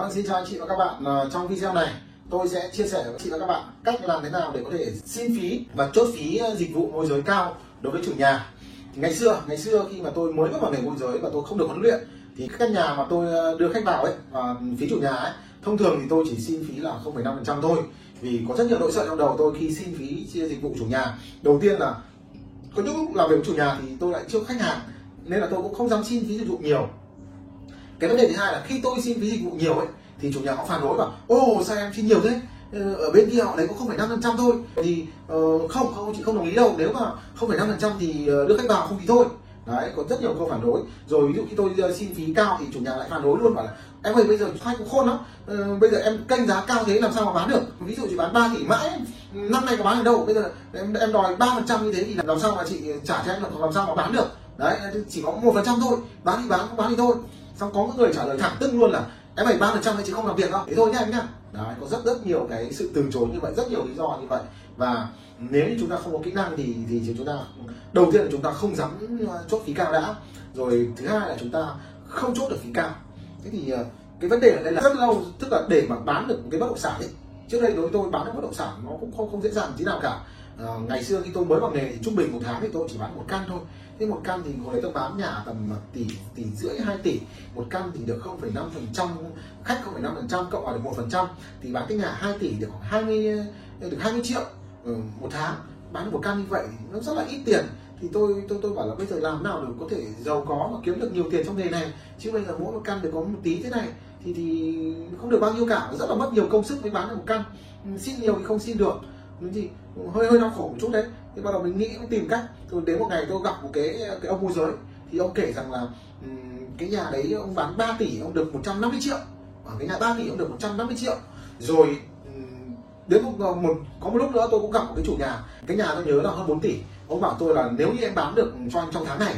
Vâng, xin chào anh chị và các bạn. À, trong video này tôi sẽ chia sẻ với chị và các bạn cách làm thế nào để có thể xin phí và chốt phí ờ, dịch vụ môi giới cao đối với chủ nhà. Ngày xưa, ngày xưa khi mà tôi mới bước vào nghề môi giới và tôi không được huấn luyện thì các căn nhà mà tôi ờ, đưa khách vào ấy và phí chủ nhà ấy thông thường thì tôi chỉ xin phí là 0,5% thôi vì có rất nhiều nỗi sợ trong đầu tôi khi xin phí chia dịch vụ chủ nhà đầu tiên là có những lúc làm việc chủ nhà thì tôi lại chưa khách hàng nên là tôi cũng không dám xin phí dịch vụ nhiều cái vấn đề thứ hai là khi tôi xin phí dịch vụ nhiều ấy thì chủ nhà họ phản đối bảo ô sao em xin nhiều thế? Ờ, ở bên kia họ lấy có không phải năm phần trăm thôi. Thì uh, không không chị không đồng ý đâu. Nếu mà không phải năm phần trăm thì ờ, đưa khách vào không thì thôi. Đấy có rất nhiều câu phản đối. Rồi ví dụ khi tôi xin phí cao thì chủ nhà lại phản đối luôn bảo là em ơi bây giờ khách cũng khôn lắm. Uh, bây giờ em kênh giá cao thế làm sao mà bán được? Ví dụ chị bán 3 tỷ mãi năm nay có bán được đâu. Bây giờ em em đòi ba phần trăm như thế thì làm sao mà chị trả cho em được? Làm sao mà bán được? Đấy chỉ có một phần trăm thôi. Bán thì bán không bán thì thôi xong có người trả lời thẳng tưng luôn là em bảy ba phần trăm chị không làm việc đâu thế thôi nhá anh nhá. Đấy, có rất rất nhiều cái sự từ chối như vậy, rất nhiều lý do như vậy. Và nếu như chúng ta không có kỹ năng thì thì chúng ta, đầu tiên là chúng ta không dám ờ, chốt phí cao đã. Rồi thứ hai là chúng ta không chốt được phí cao. Thế thì ờ, cái vấn đề ở đây là rất lâu, tức là để mà bán được cái bất động sản ấy, trước đây đối với tôi bán được bất động sản nó cũng không không dễ dàng tí nào cả à, ngày xưa khi tôi mới vào nghề thì trung bình một tháng thì tôi chỉ bán một căn thôi. Thế một căn thì hồi đấy tôi bán nhà tầm à, tỷ tỷ rưỡi hai tỷ. Một căn thì được 0,5 phần trăm khách 0,5 phần trăm cộng vào được một phần trăm. Thì bán cái nhà 2 tỷ được khoảng 20 ờ, được 20 triệu ừ, một tháng. Bán một căn như vậy nó rất là ít tiền. Thì tôi tôi tôi bảo là bây giờ làm nào để có thể giàu có và kiếm được nhiều tiền trong nghề này? Chứ bây giờ mỗi một căn được có một tí thế này. Thì thì không được bao nhiêu cả rất là mất nhiều công sức mới bán được một căn. Ừ, xin nhiều thì không xin được cái gì hơi hơi đau khổ một chút đấy. Thì bắt đầu mình nghĩ mình tìm cách. Rồi đến một ngày tôi gặp một cái cái ông môi giới. Thì ông kể rằng là cái nhà đấy ông bán 3 tỷ ông được 150 triệu. Ở cái nhà 3 tỷ ông được 150 triệu. Rồi đến một, một có một lúc nữa tôi cũng gặp một cái chủ nhà. Cái nhà tôi nhớ là hơn 4 tỷ. Ông bảo tôi là nếu như em bán được cho anh trong tháng này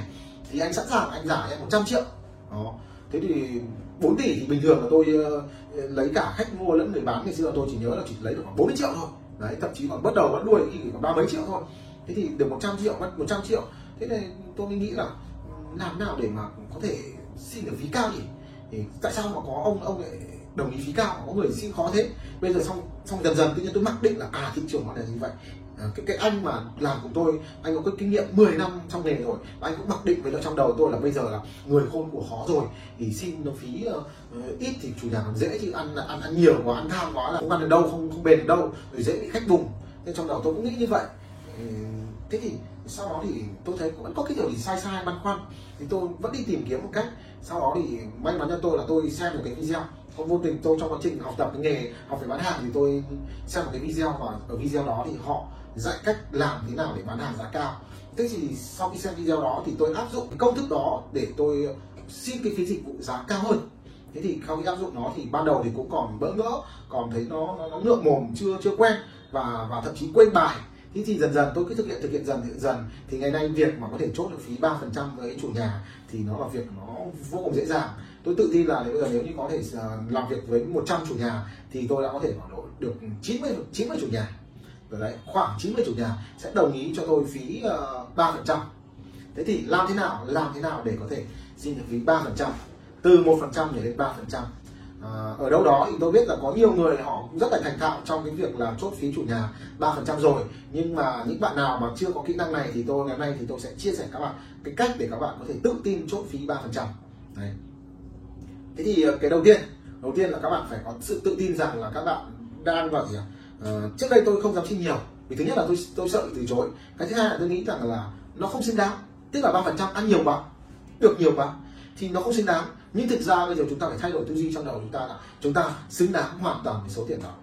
thì anh sẵn sàng anh giả em 100 triệu. Đó. Thế thì 4 tỷ thì bình thường là tôi uh, lấy cả khách mua lẫn người bán. Ngày xưa tôi chỉ nhớ là chỉ lấy được khoảng 40 triệu thôi đấy, thậm chí còn bắt đầu bắt đuôi thì còn ba mấy triệu thôi. Thế thì được 100 triệu mất 100 triệu. Thế này tôi mới nghĩ là ừ, làm nào để mà có thể xin được phí cao nhỉ? Thì tại sao mà có ông ông lại đồng ý phí cao? Có người xin khó thế. Bây giờ xong xong dần dần tự nhiên tôi mặc định là à thị trường nó là như vậy? À, cái cái anh mà làm cùng tôi anh có cái kinh nghiệm 10 năm trong nghề rồi và anh cũng mặc định với trong đầu tôi là bây giờ là người khôn của khó rồi thì xin nó phí uh, ít thì chủ nhà còn dễ chứ ăn ăn ăn nhiều quá ăn tham quá là không ăn được đâu không không bền được đâu rồi dễ bị khách vùng. Nên trong đầu tôi cũng nghĩ như vậy. Thế thì sau đó thì tôi thấy vẫn có cái điều gì sai sai băn khoăn. Thì tôi vẫn đi tìm kiếm một cách. Sau đó thì may mắn cho tôi là tôi xem một cái video. Không vô tình tôi trong quá trình học tập cái nghề học về bán hàng thì tôi xem một cái video và ở video đó thì họ dạy cách làm thế nào để bán hàng giá cao. Thế thì sau khi xem video đó thì tôi áp dụng công thức đó để tôi xin cái phí dịch vụ giá cao hơn. Thế thì sau khi áp dụng nó thì ban đầu thì cũng còn bỡ ngỡ còn thấy nó nó, nó ngượng mồm chưa chưa quen và và thậm chí quên bài. Thế thì dần dần tôi cứ thực hiện thực hiện dần thực hiện dần. Thì ngày nay việc mà có thể chốt được phí ba phần trăm với chủ nhà thì nó là việc nó vô cùng dễ dàng. Tôi tự tin là bây giờ nếu như có thể ờ, làm việc với 100 chủ nhà thì tôi đã có thể bảo độ được 90 90 chủ nhà đấy khoảng 90 chủ nhà sẽ đồng ý cho tôi phí ờ, ba phần trăm. Thế thì làm thế nào làm thế nào để có thể xin được phí ba phần trăm? Từ một phần trăm đến ba phần trăm. Ờ, ở đâu đó thì tôi biết là có nhiều người họ rất là thành thạo trong cái việc là chốt phí chủ nhà ba phần trăm rồi. Nhưng mà những bạn nào mà chưa có kỹ năng này thì tôi ngày hôm nay thì tôi sẽ chia sẻ các bạn cái cách để các bạn có thể tự tin chốt phí ba phần trăm. Thế thì ờ, cái đầu tiên đầu tiên là các bạn phải có sự tự tin rằng là các bạn đang vào gì à, Ờ, trước đây tôi không dám xin nhiều, vì thứ nhất là tôi tôi sợ từ chối. Cái thứ hai là tôi nghĩ rằng là nó không xứng đáng, tức là ba phần trăm, ăn nhiều quá, được nhiều quá, thì nó không xứng đáng. Nhưng thực ra bây giờ chúng ta phải thay đổi tư duy trong đầu chúng ta là chúng ta xứng đáng hoàn toàn với số tiền đó.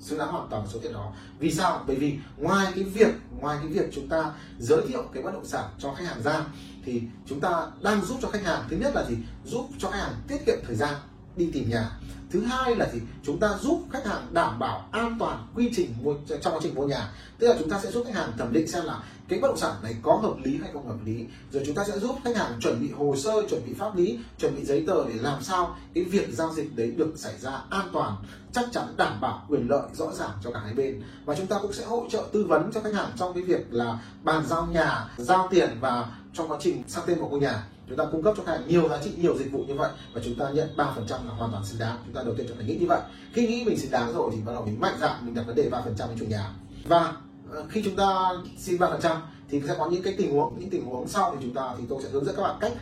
Xứng đáng hoàn toàn với số tiền đó. Vì sao? Bởi vì ngoài cái việc, ngoài cái việc chúng ta giới thiệu cái bất động sản cho khách hàng ra, thì chúng ta đang giúp cho khách hàng. Thứ nhất là gì? Giúp cho khách hàng tiết kiệm thời gian đi tìm nhà. Thứ hai là gì? Chúng ta giúp khách hàng đảm bảo an toàn quy trình mua, trong quá trình mua nhà. Tức là chúng ta sẽ giúp khách hàng thẩm định xem là cái bất động sản này có hợp lý hay không hợp lý. Rồi chúng ta sẽ giúp khách hàng chuẩn bị hồ sơ, chuẩn bị pháp lý, chuẩn bị giấy tờ để làm sao cái việc giao dịch đấy được xảy ra an toàn, chắc chắn, đảm bảo, quyền lợi, rõ ràng cho cả hai bên. Và chúng ta cũng sẽ hỗ trợ tư vấn cho khách hàng trong cái việc là bàn giao nhà, giao tiền và trong quá trình sang tên một ngôi nhà chúng ta cung cấp cho khách hàng nhiều giá trị, nhiều dịch vụ như vậy và chúng ta nhận 3% là hoàn toàn xứng đáng. Chúng ta đầu tiên phải nghĩ như vậy. Khi nghĩ mình xứng đáng rồi thì bắt đầu mình mạnh dạn, mình đặt vấn đề vào phần trăm với chủ nhà. Và ờ, khi chúng ta xin ba phần trăm thì sẽ có những cái tình huống, những tình huống sau thì chúng ta, thì tôi sẽ hướng dẫn các bạn cách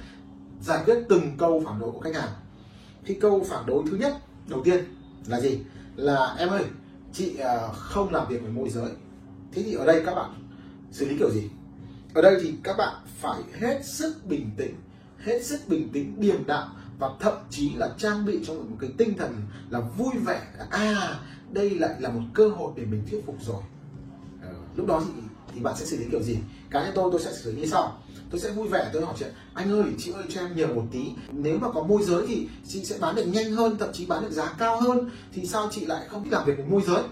giải quyết từng câu phản đối của khách hàng. Khi câu phản đối thứ nhất, đầu tiên là gì? Là, em ơi, chị ờ, không làm việc với môi giới. Thế thì ở đây các bạn xử lý kiểu gì? Ở đây thì các bạn phải hết sức bình tĩnh hết sức bình tĩnh điềm đạm và thậm chí là trang bị cho mình một cái tinh thần là vui vẻ à đây lại là một cơ hội để mình thuyết phục rồi. Ờ, lúc đó thì thì bạn sẽ xử lý kiểu gì? Cá nhân tôi tôi sẽ xử lý như sau. Tôi sẽ vui vẻ tôi hỏi chuyện anh ơi chị ơi cho em nhờ một tí. Nếu mà có môi giới thì chị sẽ bán được nhanh hơn thậm chí bán được giá cao hơn thì sao chị lại không thích làm việc với môi giới?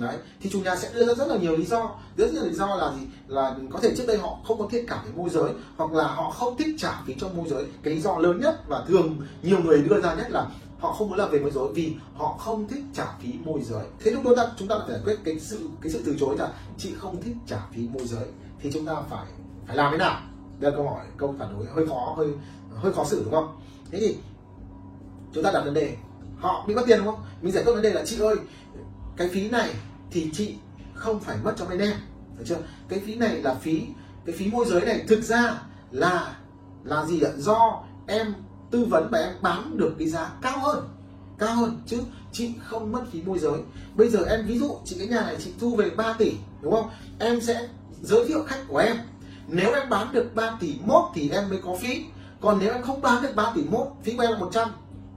Đấy thì chủ nhà sẽ đưa ra rất là nhiều lý do. Rất nhiều lý do là gì? Là có thể trước đây họ không có thiện cảm với môi giới hoặc là họ không thích trả phí cho môi giới. Cái lý do lớn nhất và thường nhiều người đưa ra nhất là họ không muốn làm về môi giới vì họ không thích trả phí môi giới. Thế lúc đó ta, chúng ta phải giải quyết cái sự cái sự từ chối là chị không thích trả phí môi giới thì chúng ta phải phải làm thế nào? Đây là câu hỏi câu phản đối hơi khó hơi hơi khó xử đúng không? Thế thì chúng ta đặt vấn đề họ bị mất tiền đúng không? Mình giải quyết vấn đề là chị ơi cái phí này thì chị không phải mất cho bên em phải chưa? Cái phí này là phí, cái phí môi giới này thực ra là là gì ạ? Do em tư vấn và em bán được cái giá cao hơn cao hơn chứ chị không mất phí môi giới. Bây giờ em, ví dụ chị, cái nhà này chị thu về 3 tỷ, đúng không? Em sẽ giới thiệu khách của em. Nếu em bán được 3 tỷ mốt thì em mới có phí. Còn nếu em không bán được 3 tỷ mốt, phí của em là 100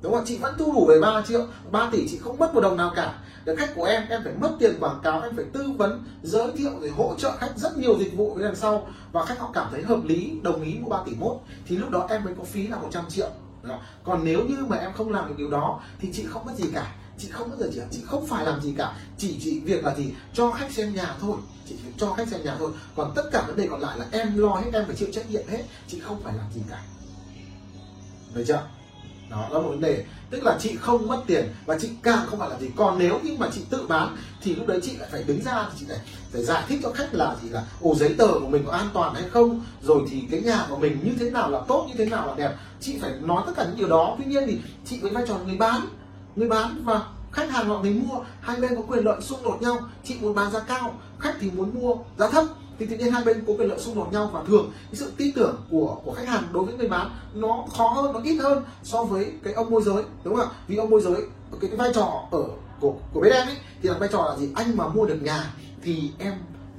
đúng không? Chị vẫn thu đủ về 3 triệu. 3 tỷ chị không mất một đồng nào cả. Để khách của em em phải mất tiền quảng cáo, em phải tư vấn, giới thiệu rồi hỗ trợ khách rất nhiều dịch vụ với đằng sau. Và khách họ cảm thấy hợp lý, đồng ý mua 3 tỷ mốt, thì lúc đó em mới có phí là 100 triệu. Còn nếu như mà em không làm được điều đó, thì chị không mất gì cả. Chị không bao giờ chị chị không phải làm gì cả. Chỉ chỉ việc là gì? Cho khách xem nhà thôi. Chị chỉ cho khách xem nhà thôi. Còn tất cả vấn đề còn lại là em lo hết, em phải chịu trách nhiệm hết. Chị không phải làm gì cả. Được chưa? Đó là một vấn đề. Tức là chị không mất tiền và chị càng không phải là gì. Còn nếu như mà chị tự bán thì lúc đấy chị lại phải đứng ra thì chị phải, phải giải thích cho khách là gì là ồ giấy tờ của mình có an toàn hay không? Rồi thì cái nhà của mình như thế nào là tốt như thế nào là đẹp? Chị phải nói tất cả những điều đó. Tuy nhiên thì chị với vai trò người bán người bán và khách hàng họ người mua hai bên có quyền lợi xung đột nhau. Chị muốn bán giá cao khách thì muốn mua giá thấp thì tự nhiên hai bên có quyền lợi xung đột nhau và thường cái sự tin tưởng của của khách hàng đối với người bán nó khó hơn nó ít hơn so với cái ông môi giới đúng không ạ? Vì ông môi giới cái, cái vai trò ở của của bên em ấy thì là vai trò là gì? Anh mà mua được nhà thì em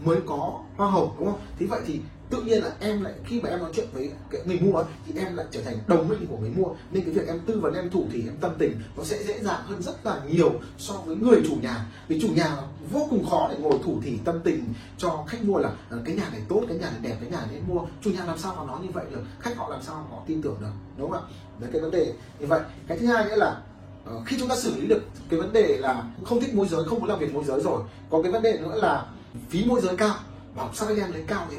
mới có hoa hồng đúng không? Thế vậy thì tự nhiên là em lại, khi mà em nói chuyện với cái người mua thì em lại trở thành đồng minh của người mua. Nên cái việc em tư vấn, em thủ thì em tâm tình nó sẽ dễ dàng hơn rất là nhiều so với người chủ nhà. Vì chủ nhà vô cùng khó để ngồi thủ thì tâm tình cho khách mua là ờ, cái nhà này tốt, cái nhà này đẹp, cái nhà này mua. Chủ nhà làm sao mà nói như vậy được? Khách họ làm sao họ tin tưởng được? Đúng không ạ? Đấy, cái vấn đề như vậy. Cái thứ hai nữa là ờ, khi chúng ta xử lý được cái vấn đề là không thích môi giới, không muốn làm việc môi giới rồi, có cái vấn đề nữa là phí môi giới cao. Bảo sao anh em lấy cao thế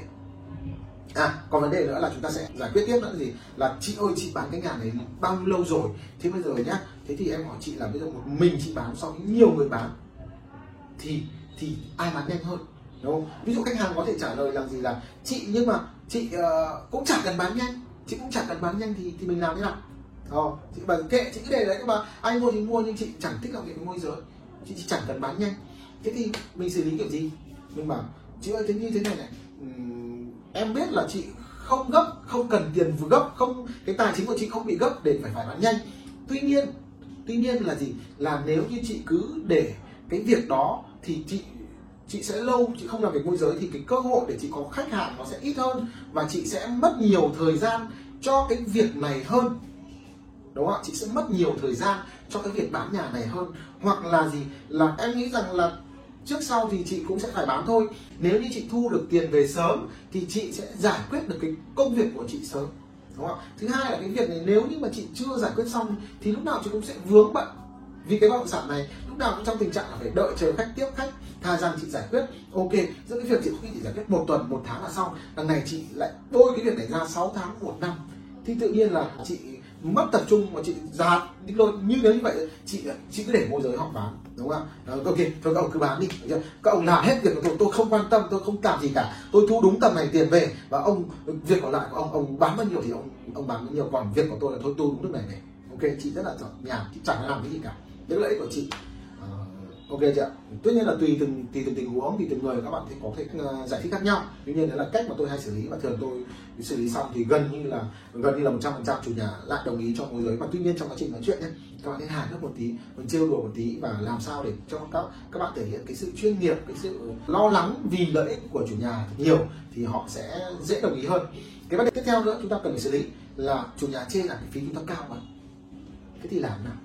À, còn vấn đề nữa là chúng ta sẽ giải quyết tiếp nữa là gì là chị ơi chị bán cái nhà này bao nhiêu lâu rồi? Thế bây giờ nhá thế thì em hỏi chị là bây giờ một mình chị bán so với nhiều người bán thì thì ai bán nhanh hơn? Đúng không? Ví dụ khách hàng có thể trả lời là gì là chị nhưng mà chị uh, cũng chẳng cần bán nhanh chị cũng chẳng cần bán nhanh thì thì mình làm thế nào? Ờ, chị bảo kệ chị cứ để đấy mà anh mua thì mua nhưng chị chẳng thích làm việc với môi giới chị, chị chẳng cần bán nhanh. Thế thì mình xử lý kiểu gì? Mình bảo chị ơi thế như thế này này em biết là chị không gấp, không cần tiền vừa gấp, không, cái tài chính của chị không bị gấp để phải phải bán nhanh. Tuy nhiên tuy nhiên là gì? Là nếu như chị cứ để cái việc đó thì chị chị sẽ lâu, chị không làm việc môi giới thì cái cơ hội để chị có khách hàng nó sẽ ít hơn và chị sẽ mất nhiều thời gian cho cái việc này hơn. Đúng không ạ? Chị sẽ mất nhiều thời gian cho cái việc bán nhà này hơn. Hoặc là gì? Là em nghĩ rằng là trước sau thì chị cũng sẽ phải bán thôi. Nếu như chị thu được tiền về sớm thì chị sẽ giải quyết được cái công việc của chị sớm. Đúng không thứ hai là cái việc này, nếu như mà chị chưa giải quyết xong thì lúc nào chị cũng sẽ vướng bận. Vì cái bất động sản này lúc nào cũng trong tình trạng là phải đợi chờ khách tiếp khách thà rằng chị giải quyết. Ok, giữa cái việc chị không chỉ giải quyết một tuần, một tháng là xong, đằng này chị lại bôi cái việc này ra 6 tháng, một năm. Thì tự nhiên là chị mất tập trung và chị già đi lôi. Như nếu như vậy, chị chị cứ để môi giới họ bán đúng không? Ạ ok, thôi các ông cứ bán đi, được chưa? các ông làm hết việc của tôi tôi không quan tâm, tôi không làm gì cả. Tôi thu đúng tầm này tiền về và ông, việc còn lại của ông ông bán bao nhiêu thì ông ông bán bao nhiêu. Còn việc của tôi là thôi thu đúng lúc này này ok, chị rất là giỏi nhàn chị chẳng làm cái gì cả. Đấy là lợi ích của chị ok chưa tất nhiên là tùy từng tùy từng tình huống thì từng người, các bạn thì có thể ờ, giải thích khác nhau. Tuy nhiên đấy là cách mà tôi hay xử lý và thường tôi xử lý xong thì gần như là, gần như là một trăm phần trăm chủ nhà lại đồng ý cho môi giới. Và tuy nhiên trong quá trình nói chuyện nhé các bạn hãy hài hước một tí mình trêu đùa một tí và làm sao để cho các các bạn thể hiện cái sự chuyên nghiệp, cái sự lo lắng vì lợi ích của chủ nhà nhiều thì họ sẽ dễ đồng ý hơn. Cái vấn đề tiếp theo nữa chúng ta cần phải xử lý là chủ nhà chê là cái phí chúng ta cao mà thế thì làm nào?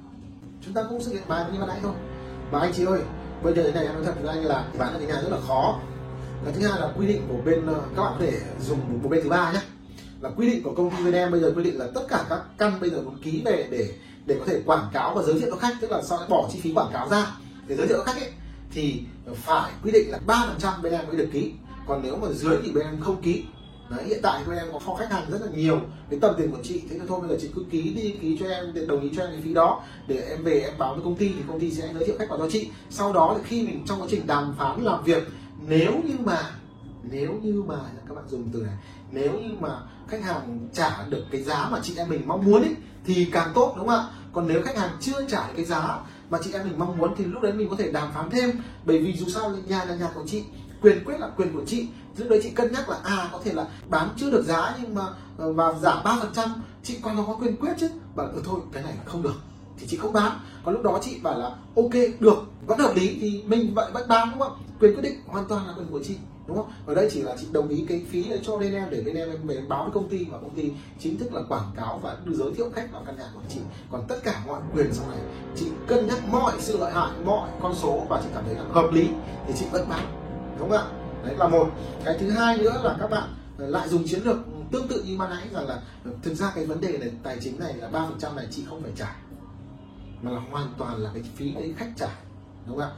Chúng ta cũng thực hiện bài như ban nãy thôi và anh chị ơi, bây giờ thế này em nói thật với anh là bán ở cái nhà rất là khó. Và thứ hai là quy định của bên ờ, các bạn có thể dùng một bên thứ ba nhé. Là quy định của công ty bên em bây giờ quy định là tất cả các căn bây giờ muốn ký về để để có thể quảng cáo và giới thiệu cho khách, tức là sau bỏ chi phí quảng cáo ra để giới thiệu cho khách ấy, thì phải quy định là ba phần trăm bên em mới được ký. Còn nếu mà dưới thì bên em không ký. Đấy, hiện tại của em có kho khách hàng rất là nhiều. Cái tầm tiền của chị thế thì thôi bây giờ chị cứ ký đi ký cho em để đồng ý cho em cái phí đó. Để em về em báo với công ty thì công ty sẽ giới thiệu khách vào cho chị. Sau đó thì khi mình trong quá trình đàm phán làm việc nếu như mà nếu như mà các bạn dùng từ này nếu như mà khách hàng trả được cái giá mà chị em mình mong muốn ấy, thì càng tốt đúng không ạ? Còn nếu khách hàng chưa trả được cái giá mà chị em mình mong muốn thì lúc đấy mình có thể đàm phán thêm. Bởi vì dù sao nhà là nhà của chị quyền quyết là quyền của chị. Lúc đấy chị cân nhắc là à có thể là bán chưa được giá nhưng mà ờ, và giảm ba phần trăm chị còn có quyền quyết chứ. Bảo ừ, thôi cái này không được. Thì chị không bán. Còn lúc đó chị bảo là ok được vẫn hợp lý thì mình vậy vẫn bán đúng không? Quyền quyết định hoàn toàn là quyền của chị đúng không? Ở đây chỉ là chị đồng ý cái phí để cho bên em để bên em em báo với công ty và công ty chính thức là quảng cáo và đưa giới thiệu khách vào căn nhà của chị. Còn tất cả mọi quyền sau này chị cân nhắc mọi sự lợi hại mọi con số và chị cảm thấy là hợp lý thì chị vẫn bán đúng không ạ? Đấy là một. Cái thứ hai nữa là các bạn ờ, lại dùng chiến lược tương tự như ban nãy rằng là ờ, thực ra cái vấn đề này tài chính này là ba phần trăm này chị không phải trả mà là hoàn toàn là cái phí đấy khách trả. Đúng không ạ?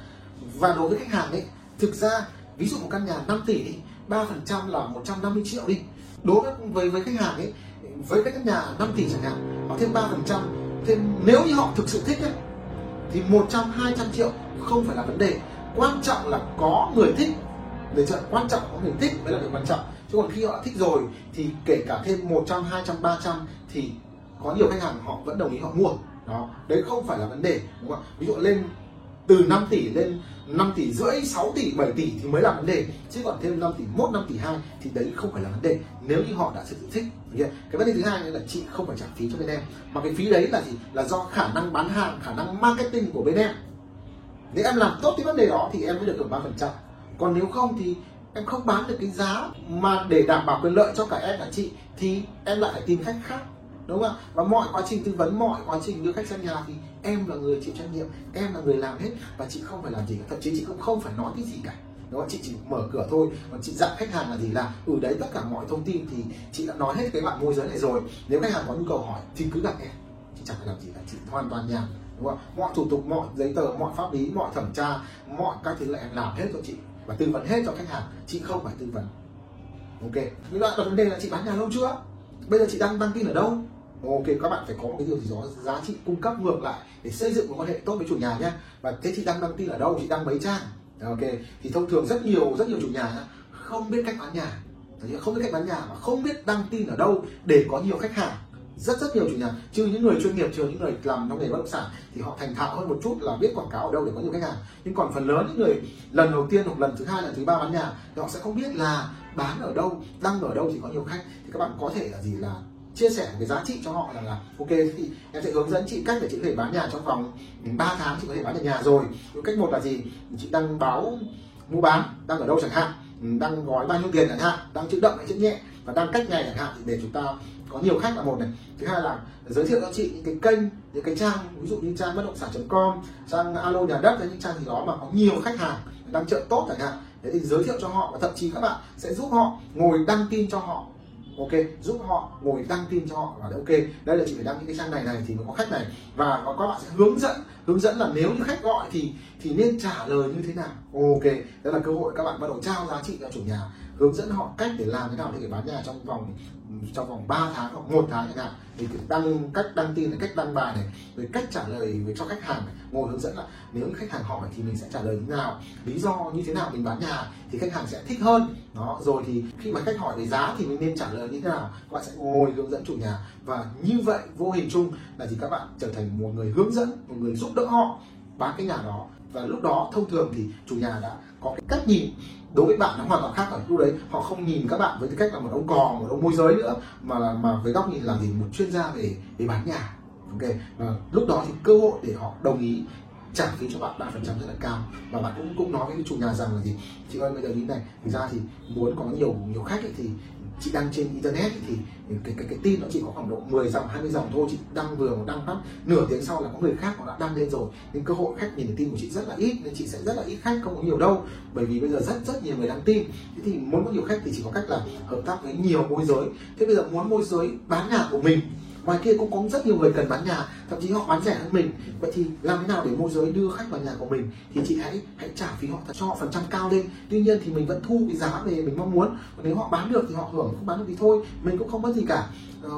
Và đối với khách hàng ấy thực ra ví dụ một căn nhà 5 tỷ đi ba phần trăm là 150 triệu đi. Đối với với với khách hàng ấy với các căn nhà 5 tỷ chẳng hạn họ thêm ba phần trăm. Thêm nếu như họ thực sự thích ấy, thì 100 200 triệu không phải là vấn đề. Quan trọng là có người thích lựa chọn quan trọng, có người thích mới là điều quan trọng. Chứ còn khi họ thích rồi, thì kể cả thêm 100 200 300 thì có nhiều khách hàng họ vẫn đồng ý họ mua. Đó, đấy không phải là vấn đề, đúng không ví dụ lên từ 5 tỷ lên 5 tỷ rưỡi 6 tỷ 7 tỷ thì mới là vấn đề. Chứ còn thêm 5 tỷ 1 5 tỷ 2 thì đấy không phải là vấn đề. Nếu như họ đã sử dụng thích cái vấn đề thứ hai là chị không phải trả phí cho bên em. Mà cái phí đấy là gì? Là do khả năng bán hàng, khả năng marketing của bên em. Nếu em làm tốt cái vấn đề đó thì em mới được hưởng ba phần trăm còn nếu không thì em không bán được cái giá mà để đảm bảo quyền lợi cho cả em và chị, thì em lại phải tìm khách khác, đúng không ạ và mọi quá trình tư vấn, mọi quá trình đưa khách sang nhà thì em là người chịu trách nhiệm, em là người làm hết và chị không phải làm gì cả, thậm chí chị cũng không phải nói cái gì cả, đúng không? chị chỉ mở cửa thôi, còn chị dặn khách hàng là gì là ừ đấy, tất cả mọi thông tin thì chị đã nói hết cái bạn môi giới này rồi nếu khách hàng có nhu cầu hỏi thì cứ gặp em, chị chẳng phải làm gì cả, chị hoàn toàn nhàn, đúng không? mọi thủ tục, mọi giấy tờ, mọi pháp lý, mọi thẩm tra, mọi các thứ là em làm hết cho chị và tư vấn hết cho khách hàng, chị không phải tư vấn. Ok nhưng bạn đặt vấn đề là chị bán nhà lâu chưa? Bây giờ chị đang đăng tin ở đâu? Ok, các bạn phải có một cái điều gì đó giá trị cung cấp ngược lại để xây dựng một quan hệ tốt với chủ nhà nhé và thế chị đang đăng tin ở đâu? Chị đăng mấy trang? Ok, thì thông thường rất nhiều rất nhiều chủ nhà không biết cách bán nhà. Không biết cách bán nhà mà không biết đăng tin ở đâu để có nhiều khách hàng rất rất nhiều chủ nhà. Trừ những người chuyên nghiệp trừ những người làm trong nghề bất động sản thì họ thành thạo hơn một chút là biết quảng cáo ở đâu để có nhiều khách hàng. Nhưng còn phần lớn những người lần đầu tiên hoặc lần thứ hai, lần thứ ba bán nhà thì họ sẽ không biết là bán ở đâu, đăng ở đâu thì có nhiều khách. Thì các bạn có thể là gì là chia sẻ một cái giá trị cho họ rằng là, ok thì em sẽ hướng dẫn chị cách để chị có thể bán nhà trong vòng ừ, 3 tháng chị có thể bán được nhà rồi. Cách một là gì? Chị đăng báo mua bán, đăng ở đâu chẳng hạn ừ, đăng gói bao nhiêu tiền chẳng hạn, đăng chữ đậm hay chữ nhẹ và đang cách ngày chẳng hạn để chúng ta có nhiều khách là một này. Thứ hai là giới thiệu cho chị những cái kênh, những cái trang, ví dụ như trang bất động sản.com trang alo nhà đất hay những trang gì đó mà có nhiều khách hàng đang chợ tốt chẳng hạn. Thế thì giới thiệu cho họ và thậm chí các bạn sẽ giúp họ ngồi đăng tin cho họ ok, giúp họ ngồi đăng tin cho họ và ok đây là chị phải đăng những cái trang này này thì mới có khách này. Và các bạn sẽ hướng dẫn hướng dẫn là nếu như khách gọi thì thì nên trả lời như thế nào. Ok đó là cơ hội các bạn bắt đầu trao giá trị cho chủ nhà, hướng dẫn họ cách để làm thế nào để bán nhà trong vòng trong vòng 3 tháng hoặc một tháng chẳng hạn, thì đăng cách đăng tin, cách đăng bài này, rồi cách trả lời với cho khách hàng này. ngồi hướng dẫn là nếu khách hàng hỏi thì mình sẽ trả lời như nào, lý do như thế nào mình bán nhà thì khách hàng sẽ thích hơn. Đó, rồi thì khi mà khách hỏi về giá thì mình nên trả lời như thế nào, các bạn sẽ ngồi hướng dẫn chủ nhà. Và như vậy, vô hình chung là gì các bạn? Trở thành một người hướng dẫn, một người giúp đỡ họ, bán cái nhà đó. Và lúc đó thông thường thì chủ nhà đã có cái cách nhìn đối với bạn nó hoàn toàn khác ở lúc đấy. Họ không nhìn các bạn với tư cách là một ông cò một ông môi giới nữa mà là mà với góc nhìn là gì một chuyên gia về về bán nhà. Ok? Và lúc đó thì cơ hội để họ đồng ý trả phí cho bạn ba phần trăm rất là cao. Và bạn cũng cũng nói với chủ nhà rằng là gì? Chị ơi bây giờ như này thực ra thì muốn có nhiều nhiều khách ấy, thì chị đăng trên internet thì cái cái cái tin nó chỉ có khoảng độ 10 dòng 20 dòng thôi, chị đăng vừa một đăng phát, nửa tiếng sau là có người khác họ đã đăng lên rồi. Nên cơ hội khách nhìn thấy tin của chị rất là ít, nên chị sẽ rất là ít khách, không có nhiều đâu. Bởi vì bây giờ rất rất nhiều người đăng tin. Thế thì muốn có nhiều khách thì chỉ có cách là hợp tác với nhiều môi giới. Thế bây giờ muốn môi giới bán nhà của mình ngoài kia cũng có rất nhiều người cần bán nhà, thậm chí họ bán rẻ hơn mình. Vậy thì làm thế nào để môi giới đưa khách vào nhà của mình? Thì chị hãy hãy trả phí họ cho họ phần trăm cao lên. Tuy nhiên thì mình vẫn thu cái giá về mình mong muốn. Còn nếu họ bán được thì họ hưởng, không bán được thì thôi. Mình cũng không mất gì cả. Ờ,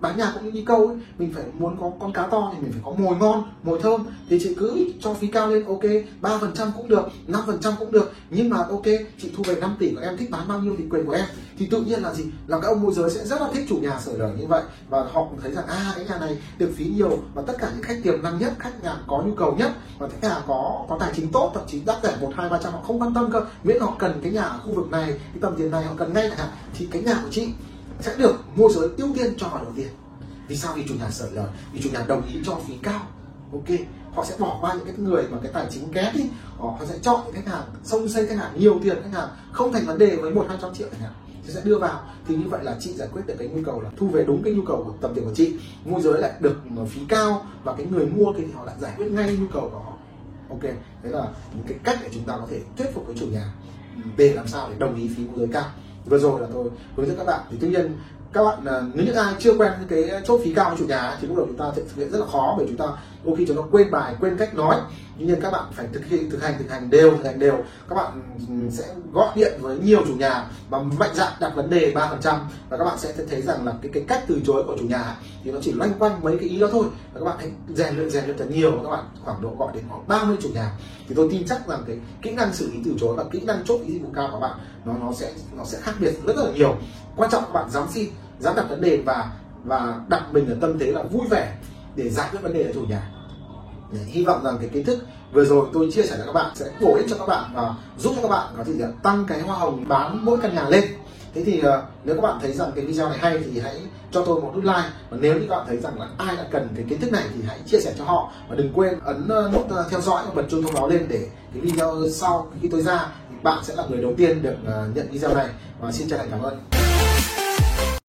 bán nhà cũng như đi câu ấy, mình phải muốn có con cá to thì mình phải có mồi ngon mồi thơm. Thì chị cứ cho phí cao lên ok ba phần trăm cũng được năm phần trăm cũng được. Nhưng mà ok chị thu về 5 tỷ của em thích bán bao nhiêu thì quyền của em. Thì tự nhiên là gì? Là các ông môi giới sẽ rất là thích chủ nhà sở đời như vậy. Và họ cũng thấy rằng à cái nhà này được phí nhiều và tất cả những khách tiềm năng nhất khách nhà có nhu cầu nhất và khách nhà có có tài chính tốt thậm chí đắt rẻ một hai ba trăm họ không quan tâm cơ. Miễn họ cần cái nhà ở khu vực này cái tầm tiền này họ cần ngay chẳng hạn. Thì cái nhà của chị sẽ được môi giới ưu tiên cho họ đầu tiên vì sao? Vì chủ nhà sở lời, vì chủ nhà đồng ý cho phí cao. Ok, họ sẽ bỏ qua những cái người mà cái tài chính kém đi. Họ sẽ chọn những khách hàng sông xây khách hàng, nhiều tiền khách hàng, không thành vấn đề với một, hai trăm triệu chẳng hạn thì sẽ đưa vào. Thì như vậy là chị giải quyết được cái nhu cầu là thu về đúng cái nhu cầu của tầm tiền của chị. Môi giới lại được phí cao và cái người mua thì họ lại giải quyết ngay nhu cầu của họ. Ok đấy là những cái cách để chúng ta có thể thuyết phục với chủ nhà. Để làm sao để đồng ý phí môi giới cao vừa rồi là tôi hướng dẫn các bạn. Thì tuy nhiên, các bạn à, nếu những ai chưa quen cái chốt phí cao của chủ nhà thì lúc đầu chúng ta sẽ thực hiện rất là khó, bởi chúng ta đôi khi chúng ta quên bài, quên cách nói nhưng các bạn phải thực hiện, thực hành thực hành đều, thực hành đều. Các bạn sẽ gọi điện với nhiều chủ nhà và mạnh dạn đặt vấn đề ba phần trăm. Và các bạn sẽ thấy rằng là cái cái cách từ chối của chủ nhà thì nó chỉ loanh quanh mấy cái ý đó thôi. Và các bạn hãy rèn luyện rèn luyện thật nhiều. Các bạn khoảng độ gọi đến khoảng 30 chủ nhà. Thì tôi tin chắc rằng cái kỹ năng xử lý từ chối và kỹ năng chốt ý dịch vụ cao của bạn, nó nó sẽ nó sẽ khác biệt rất là nhiều. Quan trọng các bạn dám xin, dám đặt vấn đề và và đặt mình ở tâm thế là vui vẻ để giải quyết vấn đề ở chủ nhà để hy vọng rằng cái kiến thức vừa rồi tôi chia sẻ cho các bạn sẽ bổ ích cho các bạn và giúp cho các bạn có thể tăng cái hoa hồng bán mỗi căn nhà lên. Thế thì uh, nếu các bạn thấy rằng cái video này hay thì hãy cho tôi một nút like và nếu như các bạn thấy rằng là ai đã cần cái kiến thức này thì hãy chia sẻ cho họ và đừng quên ấn ờ, nút ờ, theo dõi và bật chuông thông báo lên để cái video sau khi tôi ra thì bạn sẽ là người đầu tiên được uh, nhận video này. Và xin chân thành cảm ơn.